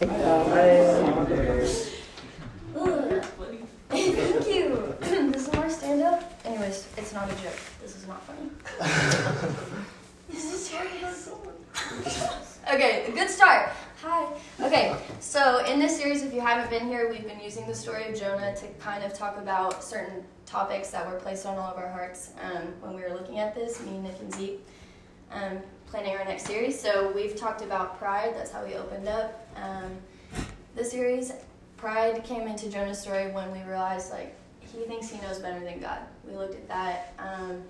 Thank you. this is my stand up. Anyways, it's not a joke. This is not funny. this is serious. okay, good start. Hi. Okay, so in this series, if you haven't been here, we've been using the story of Jonah to kind of talk about certain topics that were placed on all of our hearts um, when we were looking at this, me, Nick, and Zeke, um, planning our next series. So we've talked about pride. That's how we opened up um, the series pride came into Jonah's story when we realized like he thinks he knows better than God. We looked at that. Um,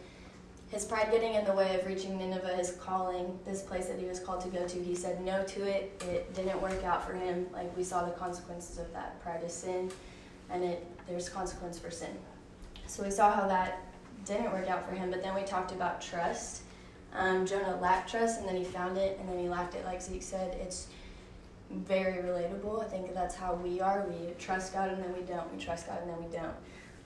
his pride getting in the way of reaching Nineveh, his calling, this place that he was called to go to, he said no to it. It didn't work out for him. Like we saw the consequences of that. Pride is sin, and it there's consequence for sin. So we saw how that didn't work out for him. But then we talked about trust. Um, Jonah lacked trust, and then he found it, and then he lacked it. Like Zeke said, it's very relatable. I think that's how we are. We trust God and then we don't. We trust God and then we don't.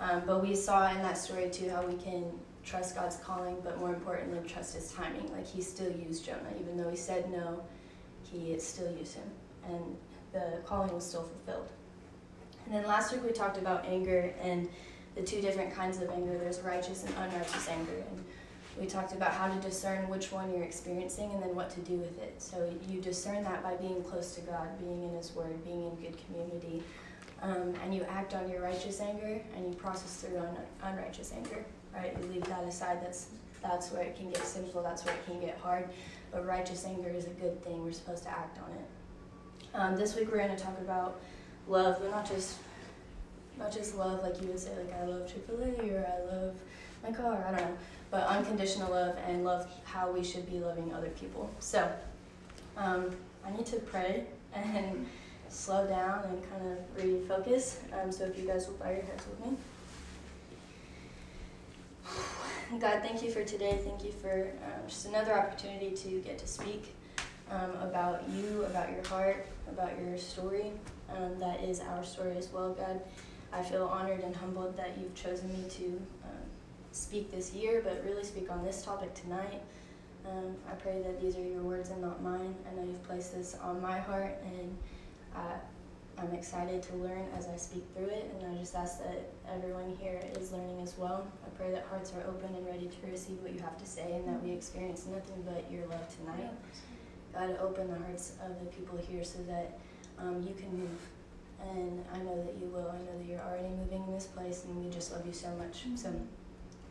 Um, but we saw in that story too how we can trust God's calling, but more importantly, trust His timing. Like He still used Jonah, even though He said no, He still used him, and the calling was still fulfilled. And then last week we talked about anger and the two different kinds of anger. There's righteous and unrighteous anger, and we talked about how to discern which one you're experiencing and then what to do with it. So you discern that by being close to God, being in His Word, being in good community. Um, and you act on your righteous anger and you process through un- unrighteous anger, right? You leave that aside. That's that's where it can get sinful. That's where it can get hard. But righteous anger is a good thing. We're supposed to act on it. Um, this week we're going to talk about love, but not just not just love like you would say like I love Chick Fil A or I love my car. I don't know but unconditional love and love how we should be loving other people. So um, I need to pray and slow down and kind of refocus. Um, so if you guys will bow your heads with me. God, thank you for today. Thank you for um, just another opportunity to get to speak um, about you, about your heart, about your story. Um, that is our story as well, God. I feel honored and humbled that you've chosen me to speak this year, but really speak on this topic tonight. Um, I pray that these are your words and not mine. I know you've placed this on my heart, and I, I'm excited to learn as I speak through it. And I just ask that everyone here is learning as well. I pray that hearts are open and ready to receive what you have to say, and that we experience nothing but your love tonight. God, open the hearts of the people here so that um, you can move. And I know that you will. I know that you're already moving in this place, and we just love you so much. So.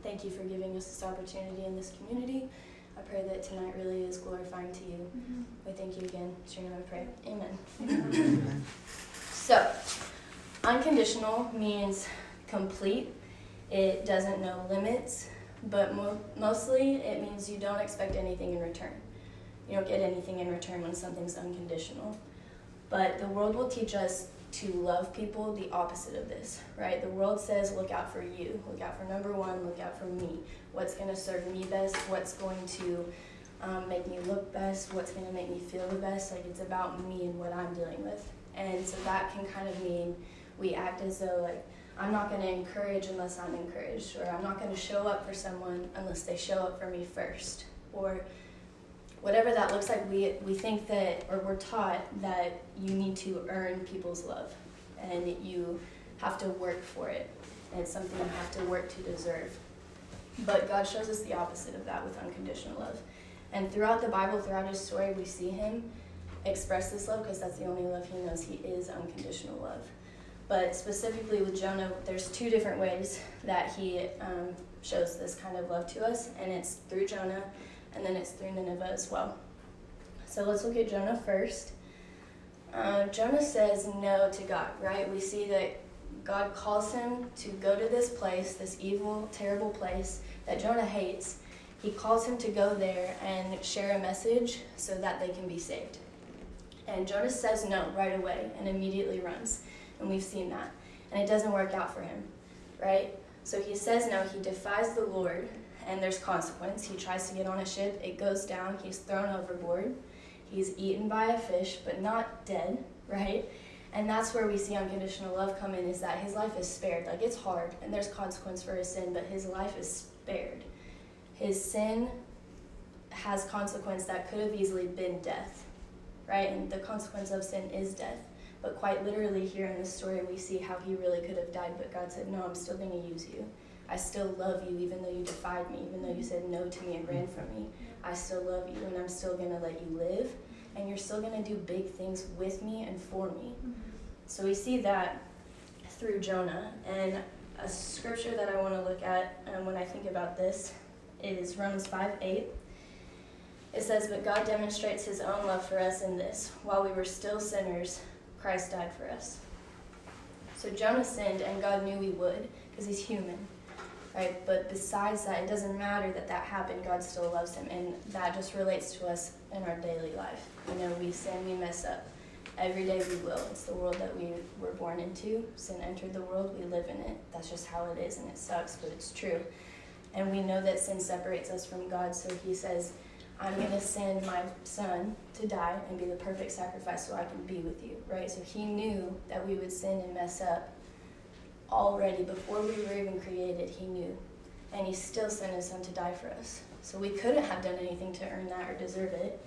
Thank you for giving us this opportunity in this community. I pray that tonight really is glorifying to you. Mm-hmm. We thank you again. It's your name I pray. Amen. Amen. so, unconditional means complete. It doesn't know limits, but mo- mostly it means you don't expect anything in return. You don't get anything in return when something's unconditional. But the world will teach us to love people the opposite of this, right? The world says, look out for you, look out for number one, look out for me. What's going to serve me best? What's going to um, make me look best? What's going to make me feel the best? Like it's about me and what I'm dealing with. And so that can kind of mean we act as though, like, I'm not going to encourage unless I'm encouraged, or I'm not going to show up for someone unless they show up for me first, or whatever that looks like, we, we think that, or we're taught that you need to earn people's love and you have to work for it. And it's something you have to work to deserve. But God shows us the opposite of that with unconditional love. And throughout the Bible, throughout his story, we see him express this love because that's the only love he knows. He is unconditional love. But specifically with Jonah, there's two different ways that he um, shows this kind of love to us, and it's through Jonah and then it's through Nineveh as well. So let's look at Jonah first. Uh, Jonah says no to God, right? We see that God calls him to go to this place, this evil, terrible place that Jonah hates. He calls him to go there and share a message so that they can be saved. And Jonah says no right away and immediately runs. And we've seen that. And it doesn't work out for him, right? So he says no, he defies the Lord, and there's consequence. He tries to get on a ship, it goes down, he's thrown overboard, he's eaten by a fish, but not dead, right? And that's where we see unconditional love come in is that his life is spared. Like it's hard and there's consequence for his sin, but his life is spared. His sin has consequence that could have easily been death, right? And the consequence of sin is death. But quite literally, here in this story, we see how he really could have died, but God said, No, I'm still going to use you. I still love you, even though you defied me, even though you said no to me and ran from me. I still love you, and I'm still going to let you live, and you're still going to do big things with me and for me. So we see that through Jonah. And a scripture that I want to look at um, when I think about this is Romans 5 8. It says, But God demonstrates his own love for us in this while we were still sinners, Christ died for us. So Jonah sinned, and God knew he would because he's human. Right? But besides that, it doesn't matter that that happened. God still loves him. And that just relates to us in our daily life. You know, we sin, we mess up. Every day we will. It's the world that we were born into. Sin entered the world, we live in it. That's just how it is, and it sucks, but it's true. And we know that sin separates us from God, so he says, I'm going to send my son to die and be the perfect sacrifice so I can be with you, right? So he knew that we would sin and mess up already before we were even created. He knew. And he still sent his son to die for us. So we couldn't have done anything to earn that or deserve it.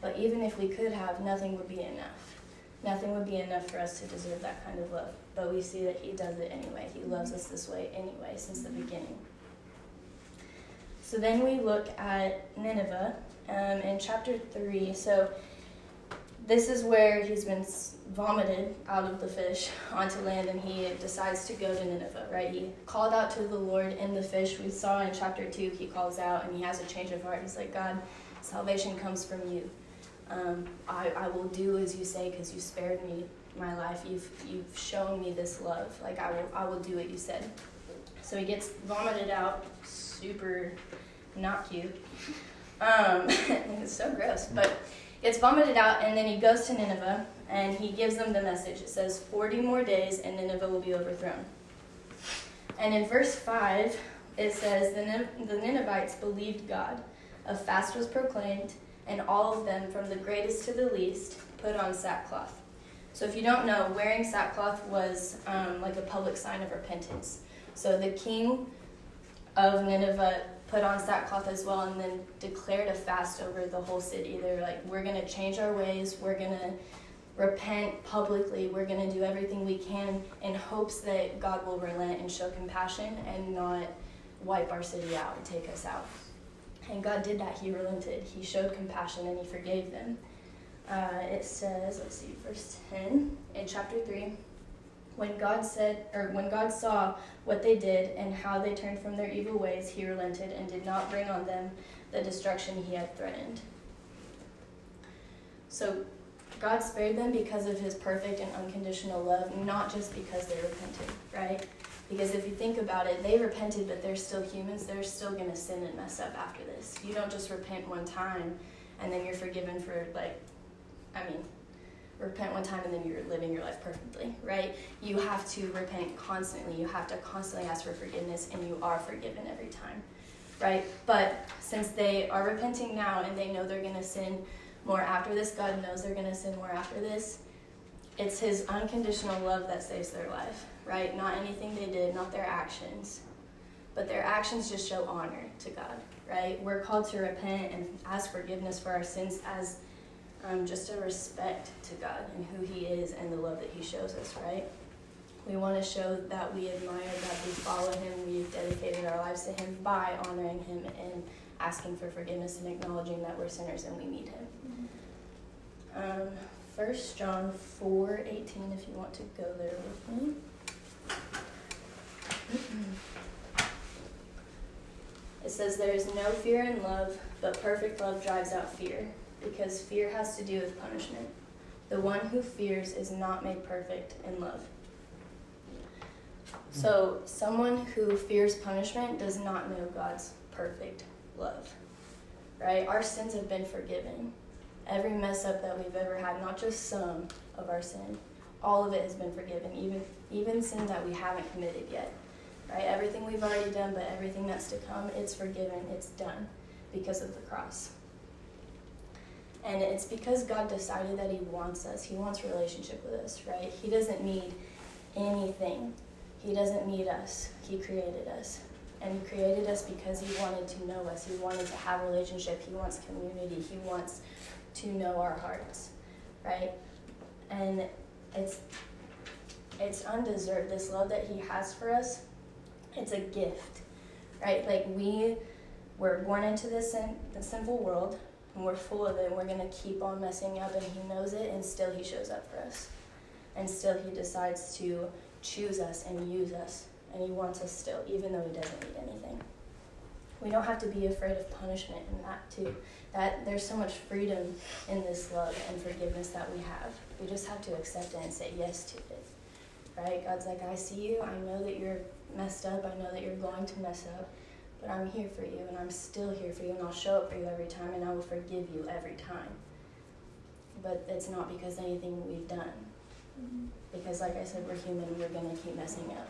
But even if we could have, nothing would be enough. Nothing would be enough for us to deserve that kind of love. But we see that he does it anyway. He loves us this way anyway, since the beginning. So then we look at Nineveh um, in chapter 3. So this is where he's been vomited out of the fish onto land and he decides to go to Nineveh, right? He called out to the Lord in the fish. We saw in chapter 2, he calls out and he has a change of heart. He's like, God, salvation comes from you. Um, I, I will do as you say because you spared me my life. You've, you've shown me this love. Like, I will, I will do what you said. So he gets vomited out, super not cute. Um, it's so gross, but gets vomited out, and then he goes to Nineveh and he gives them the message. It says, 40 more days and Nineveh will be overthrown. And in verse 5, it says, the, Ninevites believed God. A fast was proclaimed, and all of them, from the greatest to the least, put on sackcloth. So, if you don't know, wearing sackcloth was um, like a public sign of repentance. So, the king of Nineveh put on sackcloth as well and then declared a fast over the whole city. They're like, we're going to change our ways, we're going to repent publicly, we're going to do everything we can in hopes that God will relent and show compassion and not wipe our city out and take us out. And God did that. He relented. He showed compassion and he forgave them. Uh, it says, let's see, verse 10 in chapter 3 when God said, or when God saw what they did and how they turned from their evil ways, he relented and did not bring on them the destruction he had threatened. So God spared them because of his perfect and unconditional love, not just because they repented, right? Because if you think about it, they repented, but they're still humans. They're still going to sin and mess up after this. You don't just repent one time and then you're forgiven for, like, I mean, repent one time and then you're living your life perfectly, right? You have to repent constantly. You have to constantly ask for forgiveness, and you are forgiven every time, right? But since they are repenting now and they know they're going to sin more after this, God knows they're going to sin more after this. It's His unconditional love that saves their life, right? Not anything they did, not their actions, but their actions just show honor to God, right? We're called to repent and ask forgiveness for our sins as um, just a respect to God and who He is and the love that He shows us, right? We want to show that we admire God, we follow Him, we've dedicated our lives to Him by honoring Him and asking for forgiveness and acknowledging that we're sinners and we need Him. Um, 1 John 4 18, if you want to go there with me. It says, There is no fear in love, but perfect love drives out fear because fear has to do with punishment. The one who fears is not made perfect in love. So, someone who fears punishment does not know God's perfect love. Right? Our sins have been forgiven. Every mess up that we've ever had, not just some of our sin, all of it has been forgiven, even even sin that we haven't committed yet. Right? Everything we've already done, but everything that's to come, it's forgiven, it's done because of the cross. And it's because God decided that He wants us. He wants relationship with us, right? He doesn't need anything. He doesn't need us. He created us. And He created us because He wanted to know us. He wanted to have a relationship. He wants community. He wants to know our hearts, right? And it's it's undeserved. This love that He has for us, it's a gift, right? Like we were born into this sin, sinful world, and we're full of it. We're gonna keep on messing up, and He knows it, and still He shows up for us, and still He decides to choose us and use us, and He wants us still, even though He doesn't need anything. We don't have to be afraid of punishment in that too. That there's so much freedom in this love and forgiveness that we have. We just have to accept it and say yes to it. Right? God's like, I see you. I know that you're messed up. I know that you're going to mess up. But I'm here for you and I'm still here for you and I'll show up for you every time and I will forgive you every time. But it's not because anything we've done. Mm-hmm. Because like I said, we're human, we're gonna keep messing up.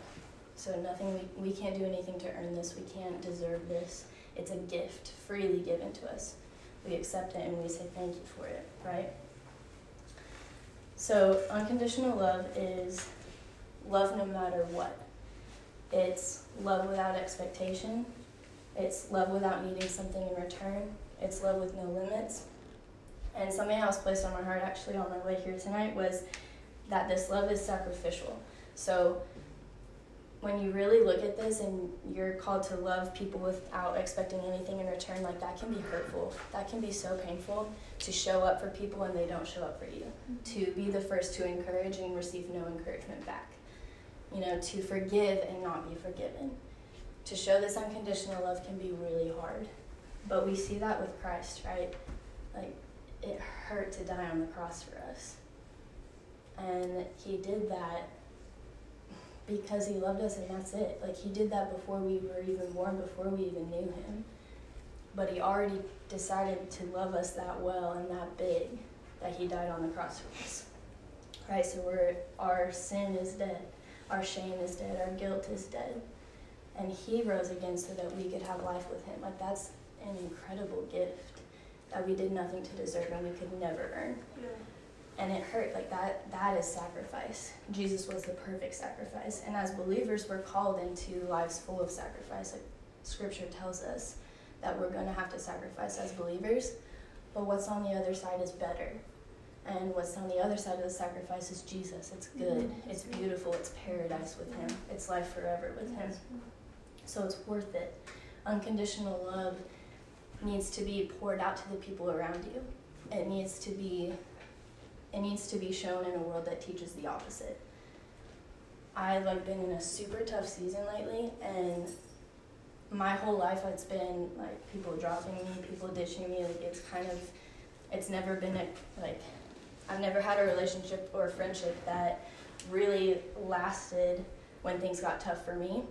So nothing we, we can't do anything to earn this. We can't deserve this. It's a gift freely given to us. We accept it and we say thank you for it, right? So unconditional love is love no matter what. It's love without expectation. It's love without needing something in return. It's love with no limits. And something else placed on my heart actually on my way here tonight was that this love is sacrificial. So when you really look at this and you're called to love people without expecting anything in return, like that can be hurtful. That can be so painful to show up for people and they don't show up for you. Mm-hmm. To be the first to encourage and receive no encouragement back. You know, to forgive and not be forgiven. To show this unconditional love can be really hard. But we see that with Christ, right? Like, it hurt to die on the cross for us. And he did that because he loved us and that's it. Like he did that before we were even born, before we even knew him. But he already decided to love us that well and that big that he died on the cross for us. Right? So we're our sin is dead. Our shame is dead. Our guilt is dead. And he rose again so that we could have life with him. Like that's an incredible gift that we did nothing to deserve and we could never earn. Yeah. And it hurt like that that is sacrifice. Jesus was the perfect sacrifice. And as believers we're called into lives full of sacrifice. Like scripture tells us that we're going to have to sacrifice as believers but what's on the other side is better. And what's on the other side of the sacrifice is jesus. It's good. Mm-hmm. it's beautiful. It's paradise with him. It's life forever with him so it's worth it unconditional love needs to be poured out to the people around you it needs to be it needs to be shown in a world that teaches the opposite. I've like been in a super tough season lately, and my whole life it's been like people dropping me, people ditching me. Like it's kind of, it's never been a, like, I've never had a relationship or a friendship that really lasted when things got tough for me.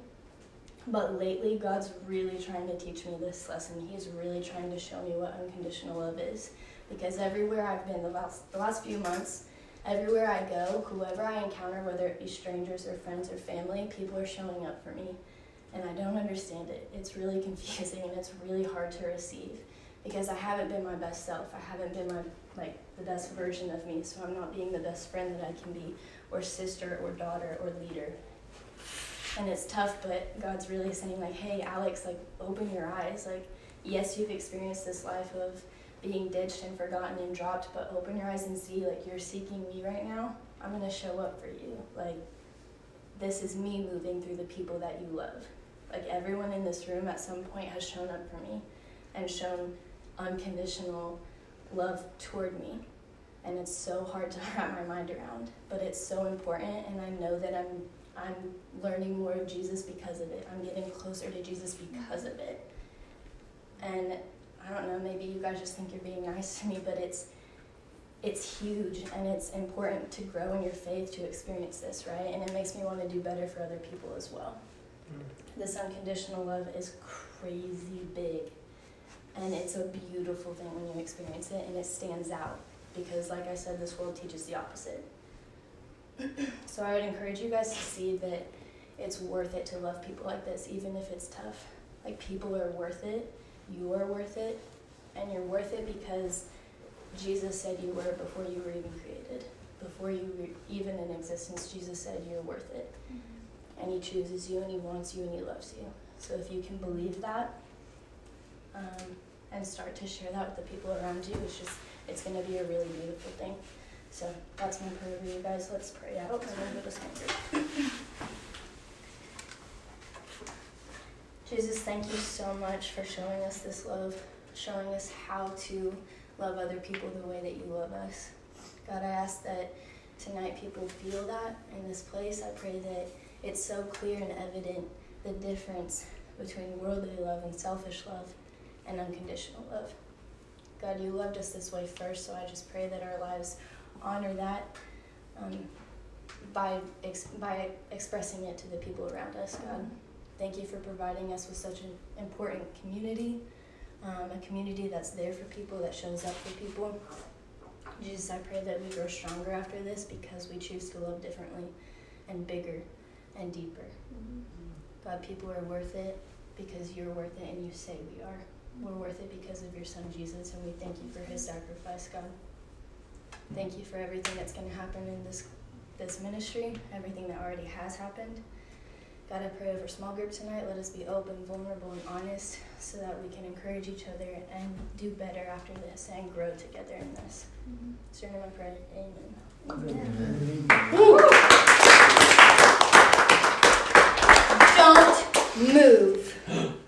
But lately, God's really trying to teach me this lesson. He's really trying to show me what unconditional love is because everywhere I've been the last, the last few months, everywhere I go, whoever I encounter, whether it be strangers or friends or family, people are showing up for me. And I don't understand it. It's really confusing and it's really hard to receive because I haven't been my best self. I haven't been my like the best version of me, so I'm not being the best friend that I can be, or sister, or daughter, or leader. And it's tough, but God's really saying like, "Hey, Alex, like open your eyes. Like, yes, you've experienced this life of being ditched and forgotten and dropped, but open your eyes and see like you're seeking me right now. I'm going to show up for you. Like this is me moving through the people that you love. Like everyone in this room at some point has shown up for me and shown unconditional love toward me. And it's so hard to wrap my mind around, but it's so important and I know that I'm I'm learning more of Jesus because of it. I'm getting closer to Jesus because of it. And I don't know, maybe you guys just think you're being nice to me, but it's it's huge and it's important to grow in your faith to experience this, right? And it makes me want to do better for other people as well. Mm. This unconditional love is crazy big. And it's a beautiful thing when you experience it and it stands out because like I said this world teaches the opposite. So I would encourage you guys to see that it's worth it to love people like this even if it's tough. Like people are worth it you are worth it, and you're worth it because Jesus said you were before you were even created. Before you were even in existence, Jesus said you're worth it. Mm-hmm. And He chooses you, and He wants you, and He loves you. So if you can believe that um, and start to share that with the people around you, it's just, it's going to be a really beautiful thing. So that's my prayer for you guys. Let's pray out and then small Jesus, thank you so much for showing us this love, showing us how to love other people the way that you love us. God, I ask that tonight people feel that in this place. I pray that it's so clear and evident the difference between worldly love and selfish love and unconditional love. God, you loved us this way first, so I just pray that our lives honor that um, by, ex- by expressing it to the people around us, God. Thank you for providing us with such an important community, um, a community that's there for people, that shows up for people. Jesus, I pray that we grow stronger after this because we choose to love differently and bigger and deeper. Mm-hmm. God, people are worth it because you're worth it and you say we are. We're worth it because of your son Jesus, and we thank you for his sacrifice, God. Thank you for everything that's going to happen in this, this ministry, everything that already has happened. God, I pray over small group tonight. Let us be open, vulnerable, and honest so that we can encourage each other and do better after this and grow together in this. Mm-hmm. It's name I pray. Amen. Amen. Amen. Don't move.